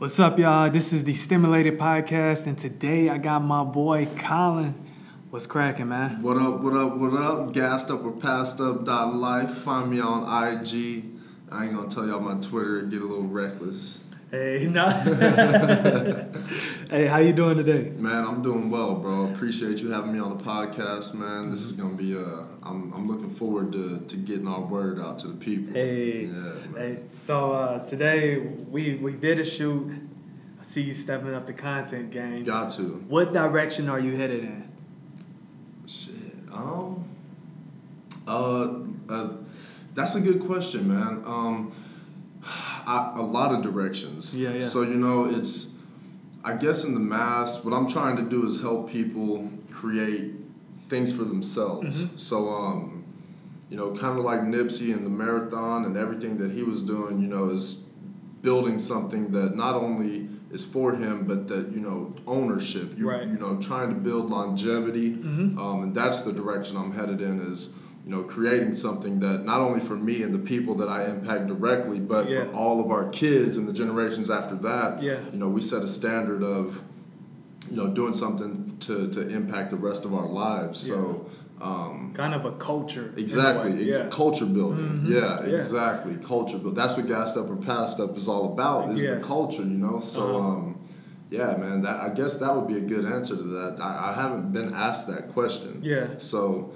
What's up, y'all? This is the Stimulated Podcast, and today I got my boy Collin. What's cracking, man? What up, what up, what up? Gassed up or passed up dot life. Find me on IG. I ain't gonna tell y'all my Twitter and get a little reckless. Hey, nah. hey, how you doing today? Man, I'm doing well, bro. Appreciate you having me on the podcast, man. This is gonna be uh I'm I'm looking forward to, to getting our word out to the people. Hey, Yeah, hey. So uh, today we we did a shoot. I see you stepping up the content game. Got to. What direction are you headed in? Shit. Um. Uh, uh, that's a good question, man. Um, I, a lot of directions. Yeah, yeah. So you know, it's. I guess in the mass, what I'm trying to do is help people create things for themselves. Mhm. So um, you know, kind of like Nipsey and the marathon and everything that he was doing. You know, is building something that not only is for him, but that you know ownership. You, Right. You know, trying to build longevity, Mhm. um, and that's the direction I'm headed in. Is you know creating something that not only for me and the people that I impact directly, but Yeah. for all of our kids and the generations after that. Yeah. You know, we set a standard of you know doing something to to impact the rest of our lives. So. Um, Kind of a culture. Exactly. Yeah. culture building. Mhm. Yeah, Yeah. exactly. Culture build. That's what gassed up or passed up is all about. Is Yeah. the culture, you know. So, Uh-huh. um, yeah, man. That I guess that would be a good answer to that. I, I haven't been asked that question. Yeah. So,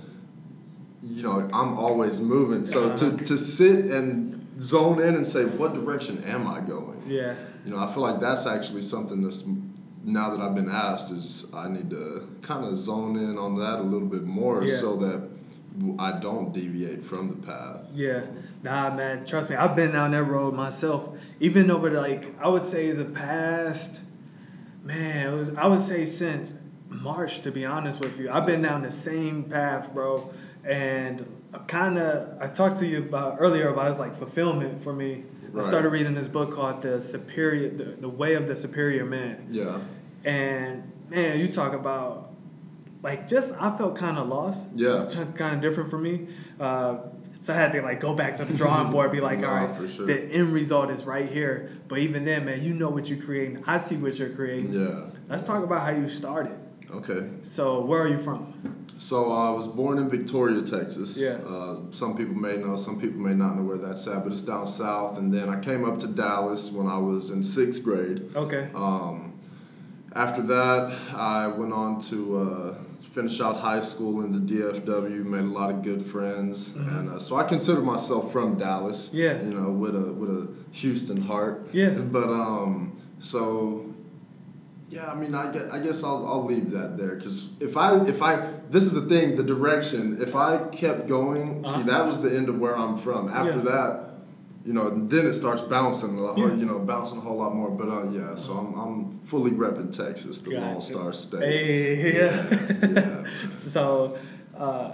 you know, I'm always moving. So to to sit and zone in and say, what direction am I going? Yeah. You know, I feel like that's actually something that's now that I've been asked is I need to kind of zone in on that a little bit more Yeah. so that I don't deviate from the path. Yeah, nah, man. Trust me, I've been down that road myself. Even over like I would say the past, man. It was I would say since March. To be honest with you, I've been down the same path, bro. And kind of I talked to you about earlier about it's like fulfillment for me. Right. I started reading this book called The Superior, the, the Way of the Superior Man. Yeah. And man, you talk about like just I felt kind of lost. Yeah. it's kind of different for me. Uh, so I had to like go back to the drawing board, be like, No, all right, for sure. the end result is right here. But even then, man, you know what you're creating. I see what you're creating. Yeah. Let's talk about how you started. Okay. So where are you from? So uh, I was born in Victoria, Texas. Yeah. Uh, some people may know, some people may not know where that's at, but it's down south. And then I came up to Dallas when I was in sixth grade. Okay. Um, after that, I went on to uh, finish out high school in the DFW. Made a lot of good friends, Mhm. and uh, so I consider myself from Dallas. Yeah. you know, with a with a Houston heart. Yeah. But um, so yeah, I mean, I guess, I guess I'll, I'll leave that there because if I if I this is the thing, the direction. If I kept going, Uh-huh. see, that was the end of where I'm from. After Yeah. that, you know, then it starts bouncing a lot, Yeah. you know, bouncing a whole lot more. But uh, yeah, so I'm I'm fully repping Texas, the Gotcha. Lone Star State. Hey, yeah. yeah. so uh,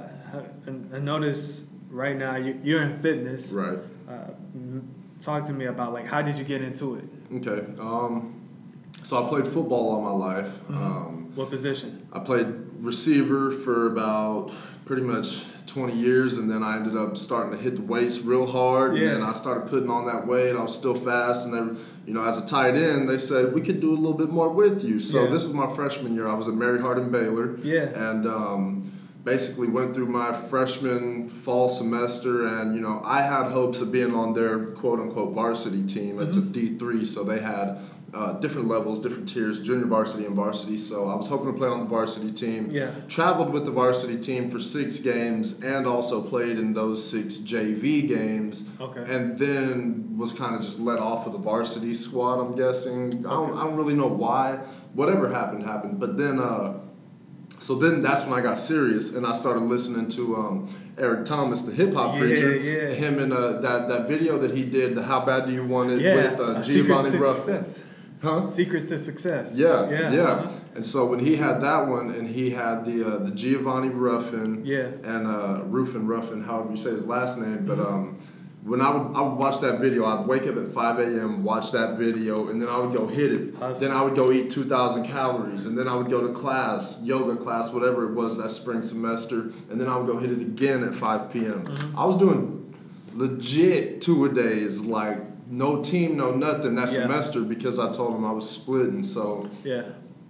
I- I notice right now you, you're in fitness. Right. Uh, talk to me about like how did you get into it? Okay. Um, so I played football all my life. Mhm. Um, What position? I played receiver for about pretty much 20 years, and then I ended up starting to hit the weights real hard. Yeah. And then I started putting on that weight. I was still fast, and they, you know, as a tight end, they said we could do a little bit more with you. So Yeah. this was my freshman year. I was at Mary Hardin Baylor, Yeah. and um, basically went through my freshman fall semester, and you know, I had hopes of being on their quote unquote varsity team. It's a D three, so they had. Uh, different levels, different tiers, junior varsity and varsity. So I was hoping to play on the varsity team Yeah. traveled with the varsity team for six games and also played in those six JV games. Okay. And then was kind of just let off of the varsity squad, I'm guessing. I, don't, I don't really know why. Whatever happened, happened. But then, uh, so then that's when I got serious and I started listening to um, Eric Thomas, the hip hop Yeah, preacher. yeah. Him and uh, that, that video that he did, the How Bad Do You Want It yeah. with uh, Giovanni Ruffin. Huh? Secrets to success. Yeah, Yeah. yeah. uh-huh. And so when he had that one, and he had the uh, the Giovanni Ruffin, Yeah. and uh, Ruffin Ruffin, however you say his last name, but Mm-hmm. um, when I would I would watch that video, I'd wake up at five a.m. watch that video, and then I would go hit it. Hustle. Then I would go eat two thousand calories, and then I would go to class, yoga class, whatever it was that spring semester, and then I would go hit it again at five p.m. Mm-hmm. I was doing legit two a days, like no team, no nothing that Yeah. semester because I told them I was splitting. So Yeah.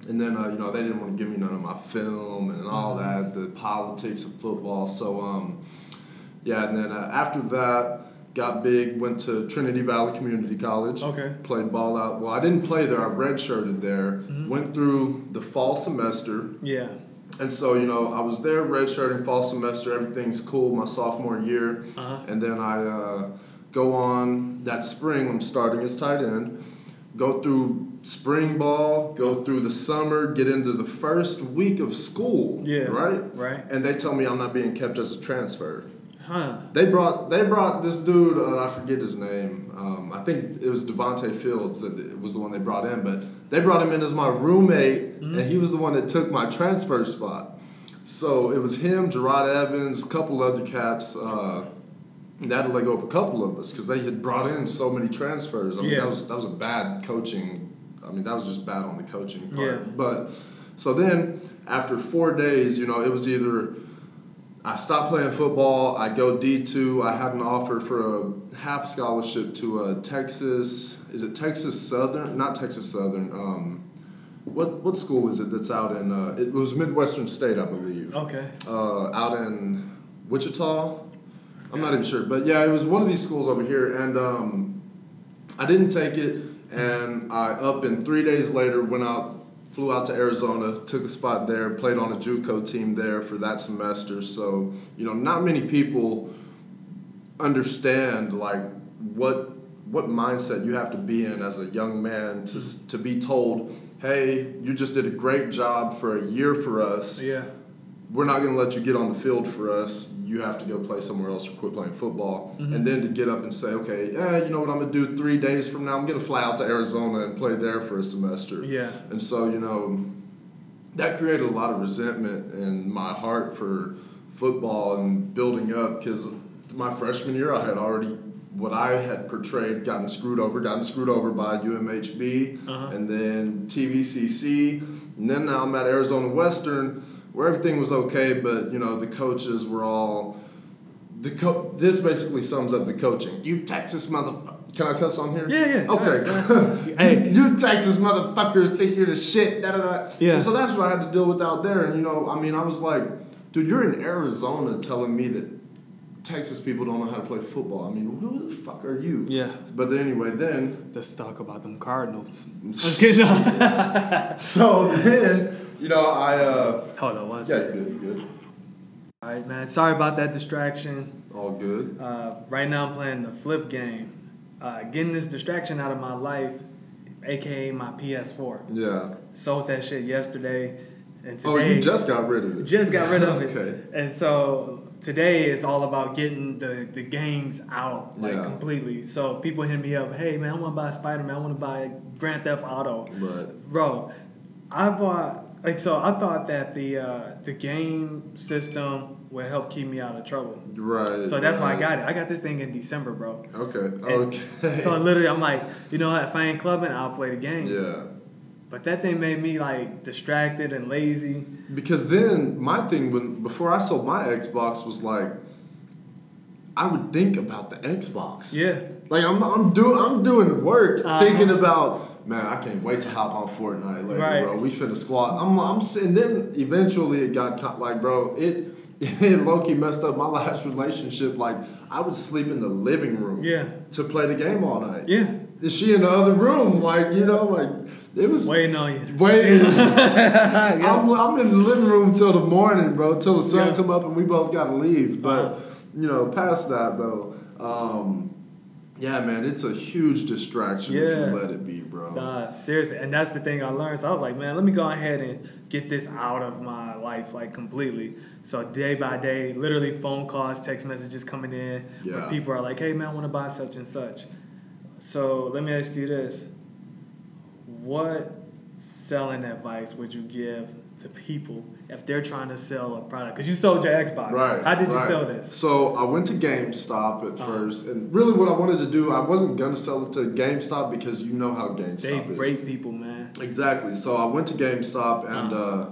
and then uh, you know they didn't want to give me none of my film and all Mm-hmm. that, the politics of football. So um, yeah, and then uh, after that, got big. Went to Trinity Valley Community College. Okay. Played ball out. Well, I didn't play there. I redshirted there. Mm-hmm. Went through the fall semester. Yeah. And so, you know, I was there redshirting fall semester. Everything's cool my sophomore year. Uh-huh. And then I uh, go on that spring. I'm starting as tight end. Go through spring ball, go through the summer, get into the first week of school. Yeah. Right? Right. And they tell me I'm not being kept as a transfer. Huh. They brought they brought this dude. Uh, I forget his name. Um, I think it was Devonte Fields that was the one they brought in. But they brought him in as my roommate, and he was the one that took my transfer spot. So it was him, Gerard Evans, a couple other cats. Uh, and that had to let go of a couple of us because they had brought in so many transfers. I mean, Yeah. that was that was a bad coaching. I mean, that was just bad on the coaching part. Yeah. But so then after four days, you know, it was either I stopped playing football. I go D two. I had an offer for a half scholarship to a Texas. Is it Texas Southern? Not Texas Southern. Um, what what school is it that's out in? Uh, it was Midwestern State, I believe. Okay. Uh, out in Wichita. I'm not even sure, but yeah, it was one of these schools over here, and um, I didn't take it. And I up and three days later went out flew out to Arizona, took a spot there, played on a JUCO team there for that semester. So you know, not many people understand like what what mindset you have to be in as a young man to to be told, hey, you just did a great job for a year for us. Yeah. We're not going to let you get on the field for us. You have to go play somewhere else or quit playing football. Mhm. And then to get up and say, okay, yeah, you know what I'm going to do three days from now? I'm going to fly out to Arizona and play there for a semester. Yeah. And so, you know, that created a lot of resentment in my heart for football and building up because my freshman year I had already what I had portrayed gotten screwed over, gotten screwed over by UMHB Uh-huh. and then TVCC. And then now I'm at Arizona Western where everything was okay, but, you know, the coaches were all. The co- this basically sums up the coaching. You Texas motherfucker. Can I cuss on here? Yeah, yeah. Okay. Hey. you Texas motherfuckers think you're the shit. Da, da, da. Yeah. And so that's what I had to deal with out there. And you know, I mean, I was like, dude, you're in Arizona telling me that Texas people don't know how to play football. I mean, who the fuck are you? Yeah. But anyway, then Let's talk about them Cardinals. Let's get so then you know I uh Hold on one yeah second. you good good All right, man. Sorry about that distraction. all good Uh, right now I'm playing the flip game. Uh, getting this distraction out of my life, aka my PS4. yeah. Sold that shit yesterday, and today Oh, you just got rid of it. just got rid of it. okay. And so today is all about getting the, the games out like Yeah. completely. So people hit me up, hey man, I want to buy Spider Man, I want to buy Grand Theft Auto. Right. Bro, I bought like so. I thought that the uh, the game system would help keep me out of trouble. Right. So that's why I got it. I got this thing in December, bro. Okay. And Okay. So literally, I'm like, you know what? If I ain't clubbing, I'll play the game. yeah. But that thing made me like distracted and lazy. Because then my thing when before I sold my Xbox was like I would think about the Xbox. Yeah. Like I'm I'm doing I'm doing work Uh-huh. thinking about man, I can't wait to hop on Fortnite later, Right. bro. We finna squat. I'm I'm and then eventually it got like bro, it it low key messed up my last relationship. Like I would sleep in the living room Yeah. to play the game all night. Yeah. Is she in the other room? Like, you know, like it was Waiting on you. waiting. yeah. I'm, I'm in the living room till the morning, bro, till the sun Yeah. come up and we both gotta leave. But Uh-huh. you know, past that though, um, yeah, man, it's a huge distraction if you let it be, bro. Nah, seriously, and that's the thing I learned. So I was like, man, let me go ahead and get this out of my life, like completely. So day by day, literally phone calls, text messages coming in, where people are like, hey man, I want to buy such and such. So let me ask you this: What selling advice would you give to people if they're trying to sell a product? Because you sold your Xbox. Right. How did you sell this? So I went to GameStop at Uh-huh. first, and really what I wanted to do, I wasn't gonna sell it to GameStop because you know how They GameStop is. rape people, man. Exactly. So I went to GameStop and uh,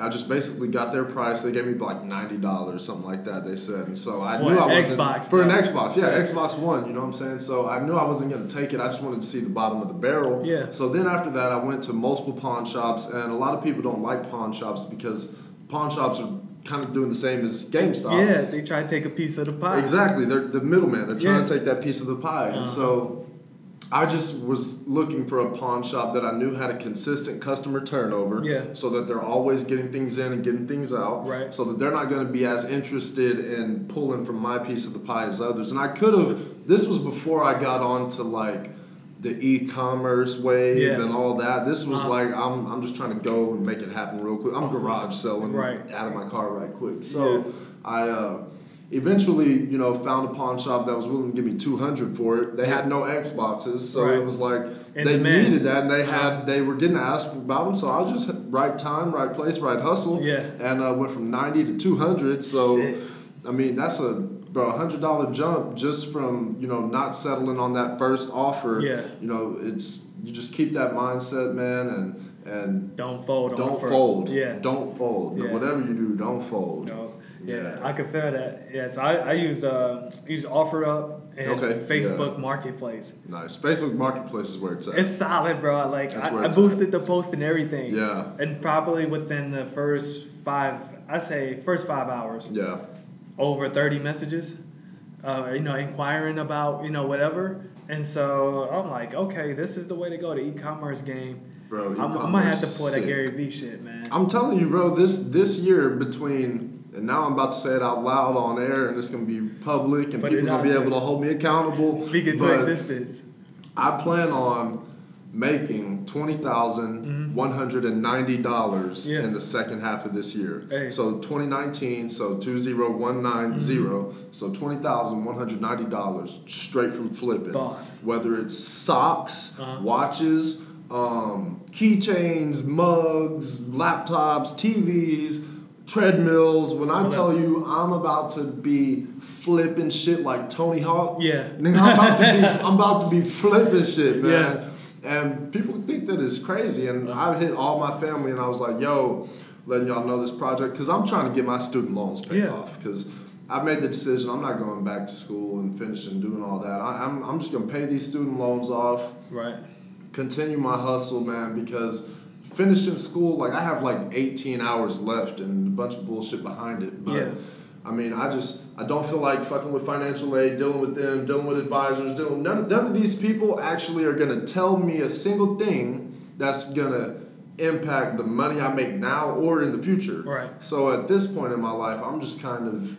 I just basically got their price. They gave me like ninety dollars, something like that. They said, and so I For knew I wasn't Xbox, for an. Xbox. Yeah, Xbox One. You know what I'm saying? So I knew I wasn't gonna take it. I just wanted to see the bottom of the barrel. Yeah. So then after that, I went to multiple pawn shops, and a lot of people don't like pawn shops because pawn shops are kind of doing the same as GameStop. Yeah, they try to take a piece of the pie. Exactly. They're the middleman. They're trying Yeah. to take that piece of the pie. Uh-huh. And so I just was looking for a pawn shop that I knew had a consistent customer turnover. Yeah. So that they're always getting things in and getting things out. Right. So that they're not going to be as interested in pulling from my piece of the pie as others. And I could have, this was before I got on to like the e-commerce wave Yeah. and all that. This was Uh-huh. like I'm, I'm just trying to go and make it happen real quick. I'm Awesome. garage selling Right. out of my car right quick. So Yeah. I uh, eventually, you know, found a pawn shop that was willing to give me two hundred for it. They had no Xboxes, so Right. it was like In they demand. needed that, and they had they were getting asked about them. So I just right time, right place, right hustle. Yeah. and uh, went from ninety to two hundred. So Shit. I mean, that's a bro, a hundred dollar jump just from you know not settling on that first offer. Yeah. you know, it's you just keep that mindset, man, and and Don't fold don't fold. Yeah. Don't fold. Yeah. Whatever you do, don't fold. No. Yeah, Yeah. I can feel that. Yeah, so I, I use uh use OfferUp and Okay, Facebook Marketplace. Nice. Facebook Marketplace is where it's at. It's solid, bro. I Like That's I, I boosted the post and everything. yeah. And probably within the first five, I say first five hours, Yeah. over thirty messages. Uh, you know, inquiring about you know whatever. And so I'm like, okay, this is the way to go. The e-commerce game. Bro, I'm, I might have to pull is that. Gary Vee shit, man. I'm telling you, bro, this this year between and now I'm about to say it out loud on air and it's gonna be public and Put people it gonna be able to hold me accountable. Speak it to but existence. I plan on making twenty one hundred and ninety dollars. Yeah. in the second half of this year. Hey. So twenty nineteen, so two zero one nine zero, Mm-hmm. so twenty thousand one hundred ninety dollars straight from flipping. Boss. Whether it's socks, Uh-huh. watches, um, keychains, mugs, laptops, TVs, treadmills. When I tell you I'm about to be flipping shit like Tony Hawk, Yeah. Nigga, I'm about to be I'm about to be flipping shit, man. Yeah. And people think that it's crazy. And I hit all my family and I was like, yo, letting y'all know this project because I'm trying to get my student loans paid Yeah. off. Because I made the decision I'm not going back to school and finishing doing all that. I, I'm, I'm just gonna pay these student loans off, Right. continue my hustle, man, because finishing school, like I have like 18 hours left and a bunch of bullshit behind it. But Yeah. I mean, I just I don't feel like fucking with financial aid, dealing with them, dealing with advisors, dealing. None, none of these people actually are gonna tell me a single thing that's gonna impact the money I make now or in the future. Right. So at this point in my life, I'm just kind of,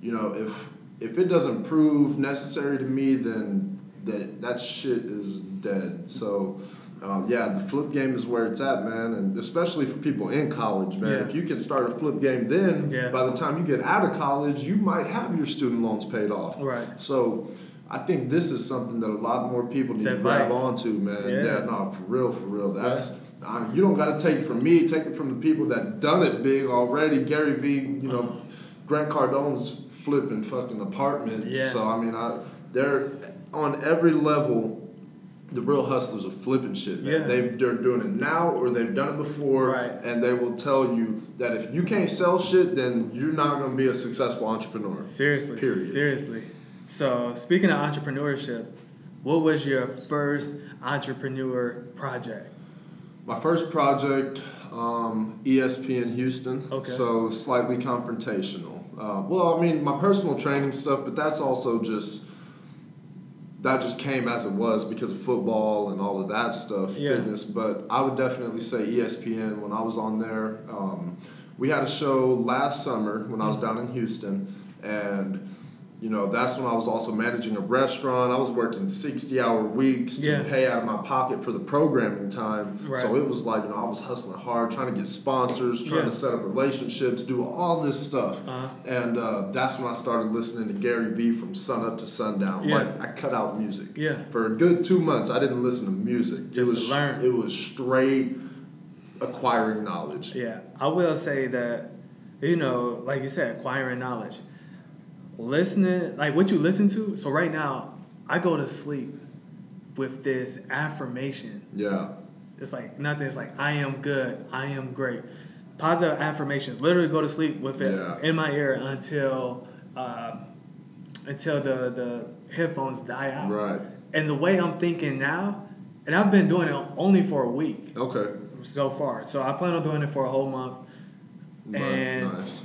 you know, if if it doesn't prove necessary to me, then that that shit is dead. So. Um, yeah, the flip game is where it's at, man, and especially for people in college, man. Yeah. If you can start a flip game, then Yeah. by the time you get out of college, you might have your student loans paid off. Right. So I think this is something that a lot more people need to grab onto, man. Yeah. Yeah, no, for real, for real. That's uh, you don't got to take it from me. Take it from the people that done it big already. Gary Vee, you know, Uh-huh. Grant Cardone's flipping fucking apartments. Yeah. So I mean, I they're on every level. The real hustlers are flipping shit, man. Yeah. They they're doing it now or they've done it before, Right. and they will tell you that if you can't sell shit, then you're not gonna be a successful entrepreneur. Seriously. Period. Seriously. So speaking of entrepreneurship, what was your first entrepreneur project? My first project, um, ESPN Houston. Okay. So slightly confrontational. Uh, well, I mean, my personal training stuff, but that's also just that just came as it was because of football and all of that stuff, Yeah. fitness. But I would definitely say ESPN when I was on there. Um, we had a show last summer when I was down in Houston, and you know that's when I was also managing a restaurant. I was working sixty hour weeks to Yeah. pay out of my pocket for the programming time. Right. So it was like you know I was hustling hard, trying to get sponsors, trying Yeah. to set up relationships, do all this stuff. Uh-huh. And uh, that's when I started listening to Gary Vee from sun up to sundown. Yeah. Like I cut out music. Yeah. For a good two months, I didn't listen to music. Just it was to learn. It was straight acquiring knowledge. Yeah, I will say that, you know, like you said, acquiring knowledge. Listening, like what you listen to. So right now, I go to sleep with this affirmation. Yeah. It's like nothing. It's like I am good. I am great. positive affirmations. Literally go to sleep with it Yeah. in my ear until uh, until the the headphones die out. Right. And the way I'm thinking now, and I've been doing it only for a week Okay. so far. So I plan on doing it for a whole month. Right. And- nice.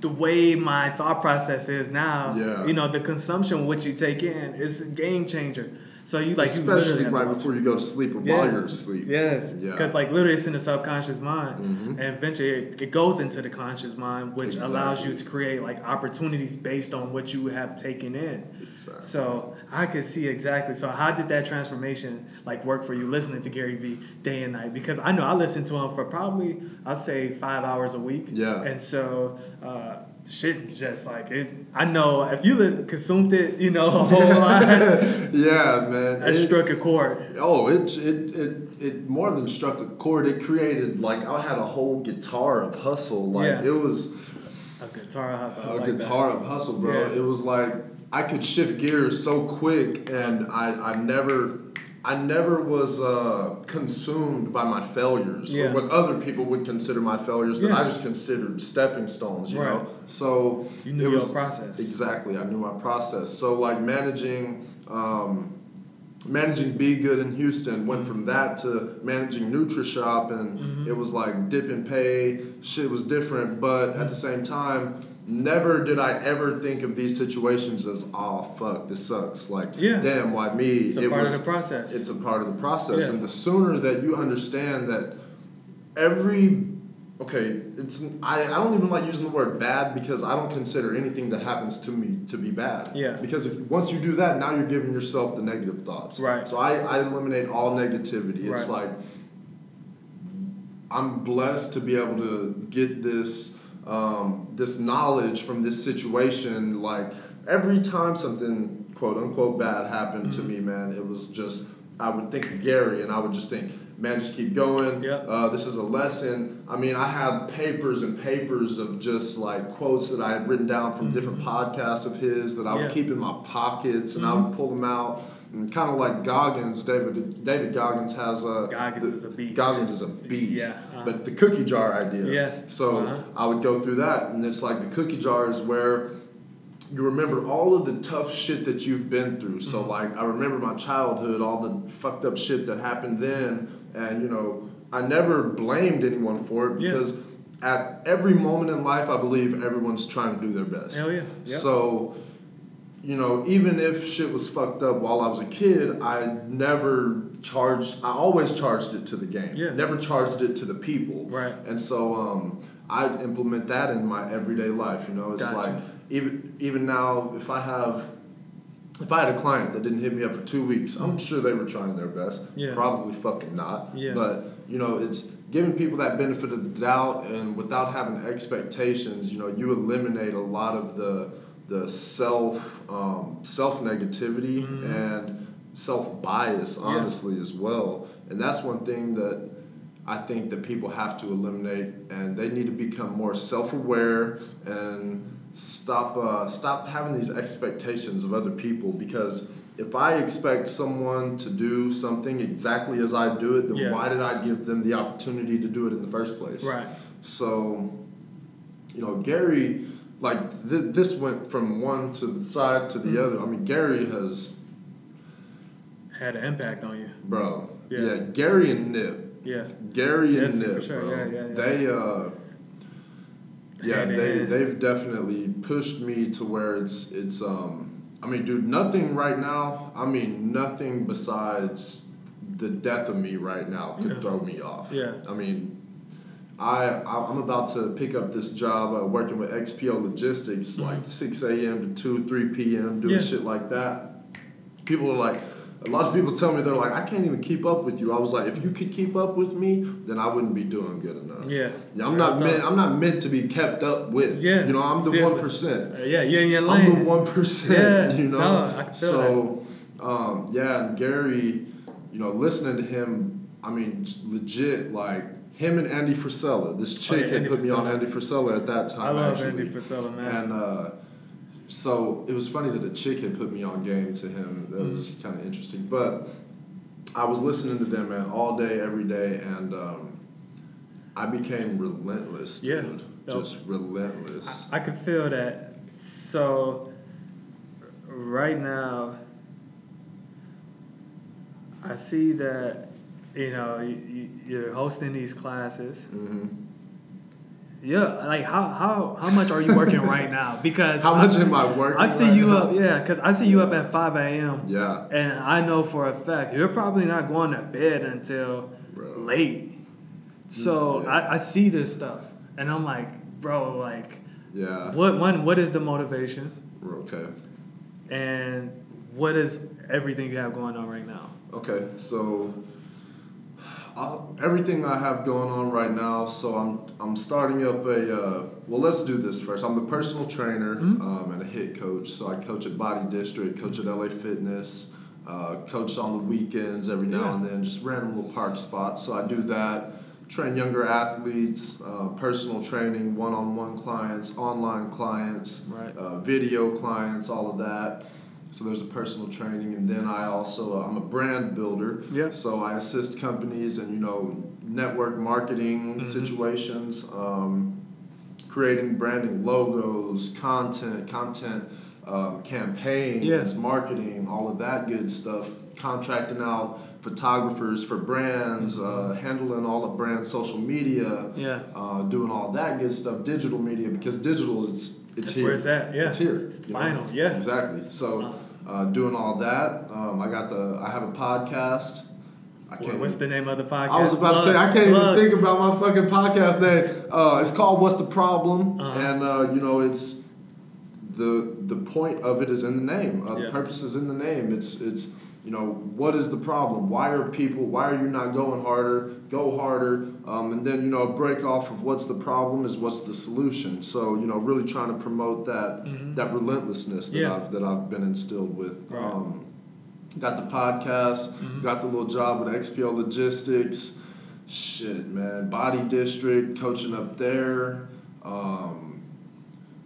The way my thought process is now, Yeah. you know, the consumption what you take in is a game changer. So you like Especially to right before you go to sleep or Yes. while you're asleep. Yes, Yeah. because like literally it's in the subconscious mind, Mhm. and eventually it, it goes into the conscious mind, which allows you to create like opportunities based on what you have taken in. Exactly. So I could see exactly. So how did that transformation like work for you listening to Gary Vee day and night? Because I know I listen to him for probably I'd say five hours a week. Yeah. And so uh, shit just like it. I know if you listen, consumed it, you know a whole lot. yeah, man. that It- struck a chord. Oh, it, it it it more than struck a chord. It created like I had a whole guitar of hustle. Like Yeah. it was A guitar of hustle. I a like that. guitar of hustle, bro. Yeah. It was like I could shift gears so quick, and I I never. I never was uh, consumed by my failures Yeah. or what other people would consider my failures that I just considered stepping stones, you Right. know? So You knew it your was, process. Exactly, I knew my process. So like managing, um, managing Be Good in Houston went from that to managing NutriShop, and Mm-hmm. it was like dip and pay. Shit was different, but at the same time, never did I ever think of these situations as oh fuck this sucks. Like Yeah. damn, why me? It's a it part was, of the process. It's a part of the process, Yeah. and the sooner that you understand that every okay it's I, I don't even like using the word bad because i don't consider anything that happens to me to be bad Yeah. because if once you do that now you're giving yourself the negative thoughts Right. so i, I eliminate all negativity it's Right. like i'm blessed to be able to get this um, this knowledge from this situation like every time something quote unquote bad happened to Mm-hmm. me man it was just i would think of gary and i would just think man just keep going Yep. uh, this is a lesson i mean i had papers and papers of just like quotes that i had written down from different podcasts of his that i would Mm-hmm. Yeah. keep in my pockets and i would pull them out and kind of like goggins david david goggins has a Goggins the- is a beast. goggins is a beast Yeah, uh-huh. but the cookie jar idea Yeah, so uh-huh. I would go through that, and it's like the cookie jar is where you remember all of the tough shit that you've been through. So Mm-hmm. like I remember my childhood, all the fucked up shit that happened then, and you know I never blamed anyone for it Yeah. because at every moment in life, I believe everyone's trying to do their best. Hell yeah. Yep. So, you know, even if shit was fucked up while I was a kid, I never charged. I always charged it to the game. Yeah. Never charged it to the people. Right. And so um, I implement that in my everyday life. You know, it's Gotcha. like even even now, if I have. If I had a client that didn't hit me up for two weeks, I'm sure they were trying their best. Yeah. Probably fucking not. Yeah. But you know, it's giving people that benefit of the doubt, and without having expectations, you know, you eliminate a lot of the the self um, self negativity Mhm. and self bias, Yeah. honestly, as well. And that's one thing that I think that people have to eliminate, and they need to become more self aware and stop uh, stop having these expectations of other people because. If I expect someone to do something exactly as I do it, then Yeah. why did I give them the opportunity to do it in the first place? Right. So, you know, Gary, like th- this went from one to the side to the Mhm. other. I mean, Gary has, Had an impact on you. bro. Yeah. Yeah, Gary and Nip. Yeah. Gary and Nipsey, Nip, for sure. bro. Yeah, yeah. They, uh, yeah, Hand they hand. they've definitely pushed me to where it's it's um. I mean, dude, nothing right now. I mean, nothing besides the death of me right now could throw me off. Yeah. I mean, I I'm about to pick up this job uh, working with XPO Logistics, like six a.m. to two, three p.m. doing shit like that. People are like, a lot of people tell me they're like, I can't even keep up with you. I was like, if you could keep up with me, then I wouldn't be doing good enough. Yeah. Yeah, I'm not meant. I'm not meant to be kept up with. Yeah, you know, I'm the one percent. Uh, yeah, your lane. I'm the one percent. Yeah, you know. no, I can feel so, um, yeah, and Gary, you know, listening to him, I mean, legit, like him and Andy Frisella. This chick Oh, yeah, had Andy put me on Andy Frisella at that time. I love actually. Andy Frisella, man. And uh, so it was funny that a chick had put me on game to him. That Mm. was kind of interesting. But I was listening to them man all day, every day, and um, I became relentless, Yeah. dude. Just relentless. I, I can feel that. So, right now, I see that, you know, you, you're hosting these classes. hmm Yeah, like how how how much are you working right now? Because How much I, am I working? I see right you now? up, yeah, because I see you up at five a.m. Yeah, and I know for a fact you're probably not going to bed until bro. late. So Yeah. I, I see this stuff, and I'm like, bro, like, Yeah. what one what is the motivation, Okay. and what is everything you have going on right now? Okay, so I'll, everything I have going on right now, so I'm I'm starting up a uh, well. Let's do this first. I'm the personal trainer Mhm. um, and a hit coach. So I coach at Body District, coach at LA Fitness, uh, coach on the weekends every now Yeah. and then, just random little park spots. So I do that. Train younger athletes, uh, personal training, one-on-one clients, online clients, Right. uh, video clients, all of that. So there's a personal training, and then I also I'm a brand builder. Yeah. So I assist companies and you know network marketing Mhm. situations, um, creating branding logos, content, content um, campaigns, marketing, all of that good stuff. Contracting out photographers for brands, uh, handling all the brand social media, Yeah, uh, doing all that good stuff. Digital media because digital is it's that's here. where it's at. Yeah, It's here. It's know? final. Yeah. Exactly. So, uh, doing all that, um, I got the. I have a podcast. I What- What's the name of the podcast? I was about to say I can't plug. even think about my fucking podcast name. Uh, it's called "What's the Problem?" Uh-huh. and uh, you know it's the the point of it is in the name. Uh, Yeah. The purpose is in the name. It's it's you know what is the problem? Why are people? Why are you not going harder? Go harder, um, and then you know break off of what's the problem is what's the solution. So you know really trying to promote that Mhm. that relentlessness that Yeah. I've that I've been instilled with. Right. Um, got the podcast, Mhm. got the little job with XPO Logistics. Shit, man, Body District, coaching up there. Um,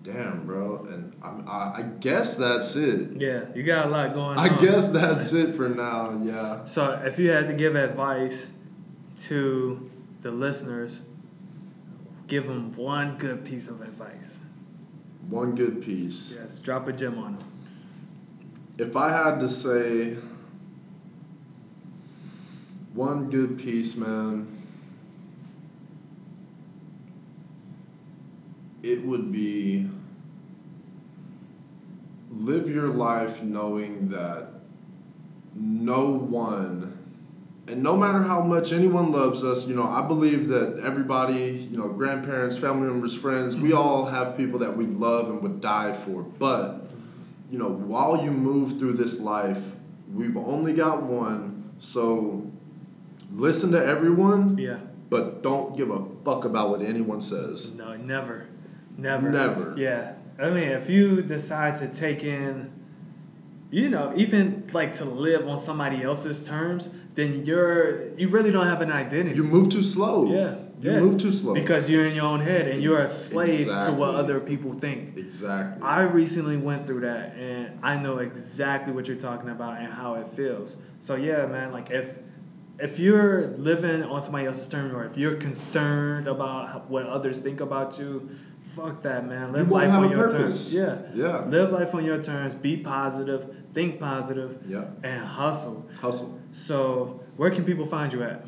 damn, bro, and I, I, I guess that's it. Yeah, you got a lot going I on. guess that's it for now. Yeah. So, if you had to give advice to the listeners, give them one good piece of advice. One good piece. Yes, drop a gem on them. If I had to say one good piece, man, it would be live your life knowing that no one and no matter how much anyone loves us, you know, I believe that everybody, you know, grandparents, family members, friends, we mm-hmm. all have people that we love and would die for. But, you know, while you move through this life, we've only got one. So listen to everyone, Yeah. but don't give a fuck about what anyone says. No, never. Never. Never. Yeah. I mean, if you decide to take in, you know, even like to live on somebody else's terms, then you're you really don't have an identity. You move too slow. yeah. You yeah. move too slow. Because you're in your own head and you're a slave to what other people think. exactly. I recently went through that and I know exactly what you're talking about and how it feels. So yeah, man, like if if you're living on somebody else's terms or if you're concerned about what others think about you, fuck that, man. Live You life on your purpose. terms. Yeah. Yeah. Live life on your terms, be positive, think positive, Yeah. and hustle. Hustle. So, where can people find you at?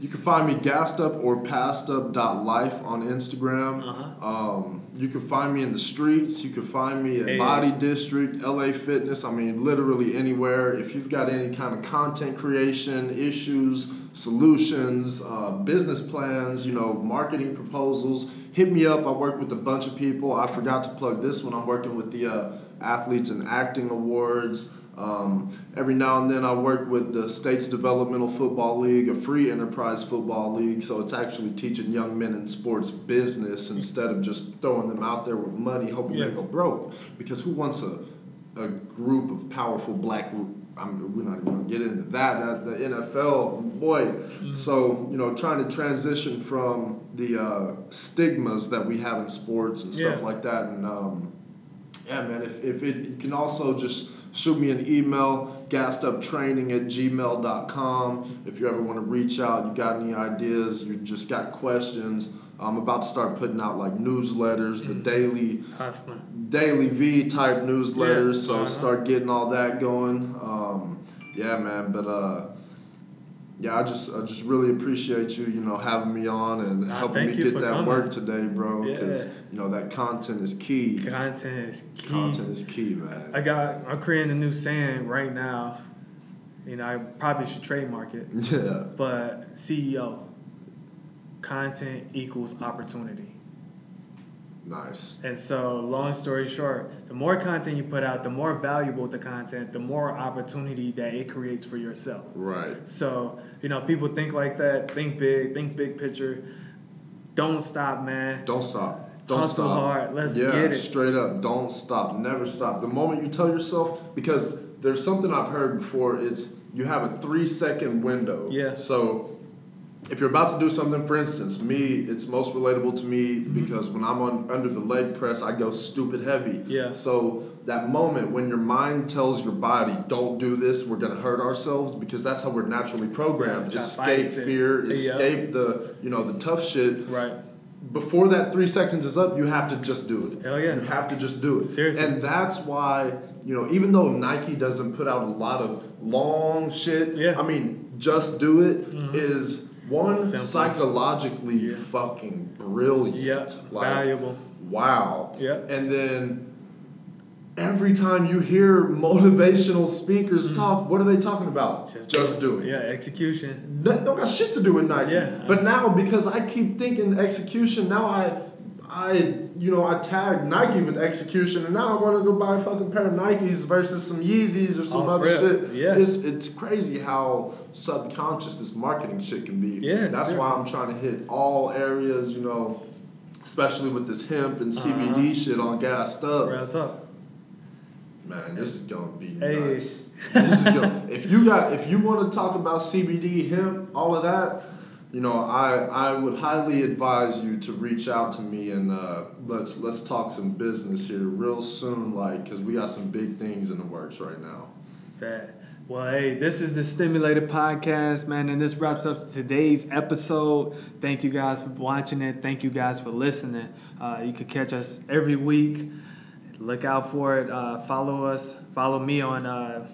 You can find me gassed up or passed up dot life on Instagram. Uh-huh. Um, you can find me in the streets. You can find me at Hey. Body District, LA Fitness. I mean, literally anywhere. If you've got any kind of content creation issues, solutions, uh, business plans, you know, marketing proposals, hit me up. I work with a bunch of people. I forgot to plug this one. I'm working with the uh, Athletes and Acting Awards. Um, every now and then I work with the States Developmental Football League, a free enterprise football league. So it's actually teaching young men in sports business instead of just throwing them out there with money, hoping Yeah. they go broke. Because who wants a, a group of powerful black? I mean, we're not even gonna get into that. At the NFL, boy. So you know, trying to transition from the uh, stigmas that we have in sports and stuff Yeah. like that, and um, yeah, man. If, if it you can also just shoot me an email, gassed up training at gmail.com. If you ever want to reach out, you got any ideas, you just got questions. I'm about to start putting out like newsletters, the daily Hustling. DailyVee type newsletters. Yeah, so uh-huh. start getting all that going. Um, yeah, man. But uh, yeah, I just I just really appreciate you, you know, having me on and Nah, helping me get that coming. work today, bro. Because Yeah. you know that content is key. Content is key. Content is key, man. I got. I'm creating a new saying right now. You know, I probably should trademark it. Yeah. But CEO, content equals opportunity. Nice. And so, long story short, the more content you put out, the more valuable the content, the more opportunity that it creates for yourself. Right. So, you know, people think like that, think big, think big picture. Don't stop, man. Don't stop. Don't Hustle stop. hard. Let's yeah, get it. straight up. Don't stop. Never stop. The moment you tell yourself, because there's something I've heard before, it's you have a three second window. Yeah. So if you're about to do something, for instance, me, it's most relatable to me Mm-hmm. because when I'm on under the leg press, I go stupid heavy. Yeah. So that moment when your mind tells your body, "Don't do this. We're gonna hurt ourselves," because that's how we're naturally programmed. Yeah, escape fear, Yeah. escape the you know the tough shit Right. before that three seconds is up, you have to just do it. Hell yeah. You have to just do it. Seriously. And that's why, you know, even though Nike doesn't put out a lot of long shit, Yeah. Mm-hmm. I mean, just do it is one Simple. psychologically Yeah. fucking brilliant. Yep. Like, Valuable. wow. Yep. And then every time you hear motivational speakers mm. talk, what are they talking about? Just, do it. Yeah, execution. That don't got shit to do with Nike. Yeah. But now because I keep thinking execution, now I I you know I tag Nike with execution and now I want to go buy a fucking pair of Nikes versus some Yeezys or some Off other rip. shit. Yeah. It's it's crazy how subconscious this marketing shit can be. Yeah, That's why I'm trying to hit all areas, you know, especially with this hemp and CBD Uh-huh. shit on gassed up. Real talk. Man, this is gonna be Hey. nuts. This is gonna, if you got if you want to talk about CBD, hemp, all of that, you know, I I would highly advise you to reach out to me and uh, let's let's talk some business here real soon, like because we got some big things in the works right now. That. Well, hey, this is the Stimulated Podcast, man, and this wraps up today's episode. Thank you guys for watching it. Thank you guys for listening. Uh, you can catch us every week. Look out for it. Uh, follow us. Follow me on uh,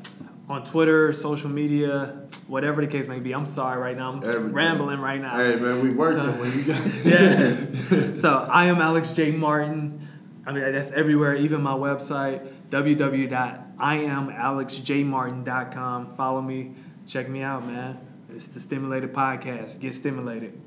on Twitter, social media, whatever the case may be. I'm sorry right now. I'm Everything. rambling right now. Hey man, we working So- when you got yes. so I am Alex J. Martin. I mean, that's everywhere, even my website, www.iamalexjmartin.com. Follow me, check me out, man. It's the Stimulated Podcast. Get stimulated.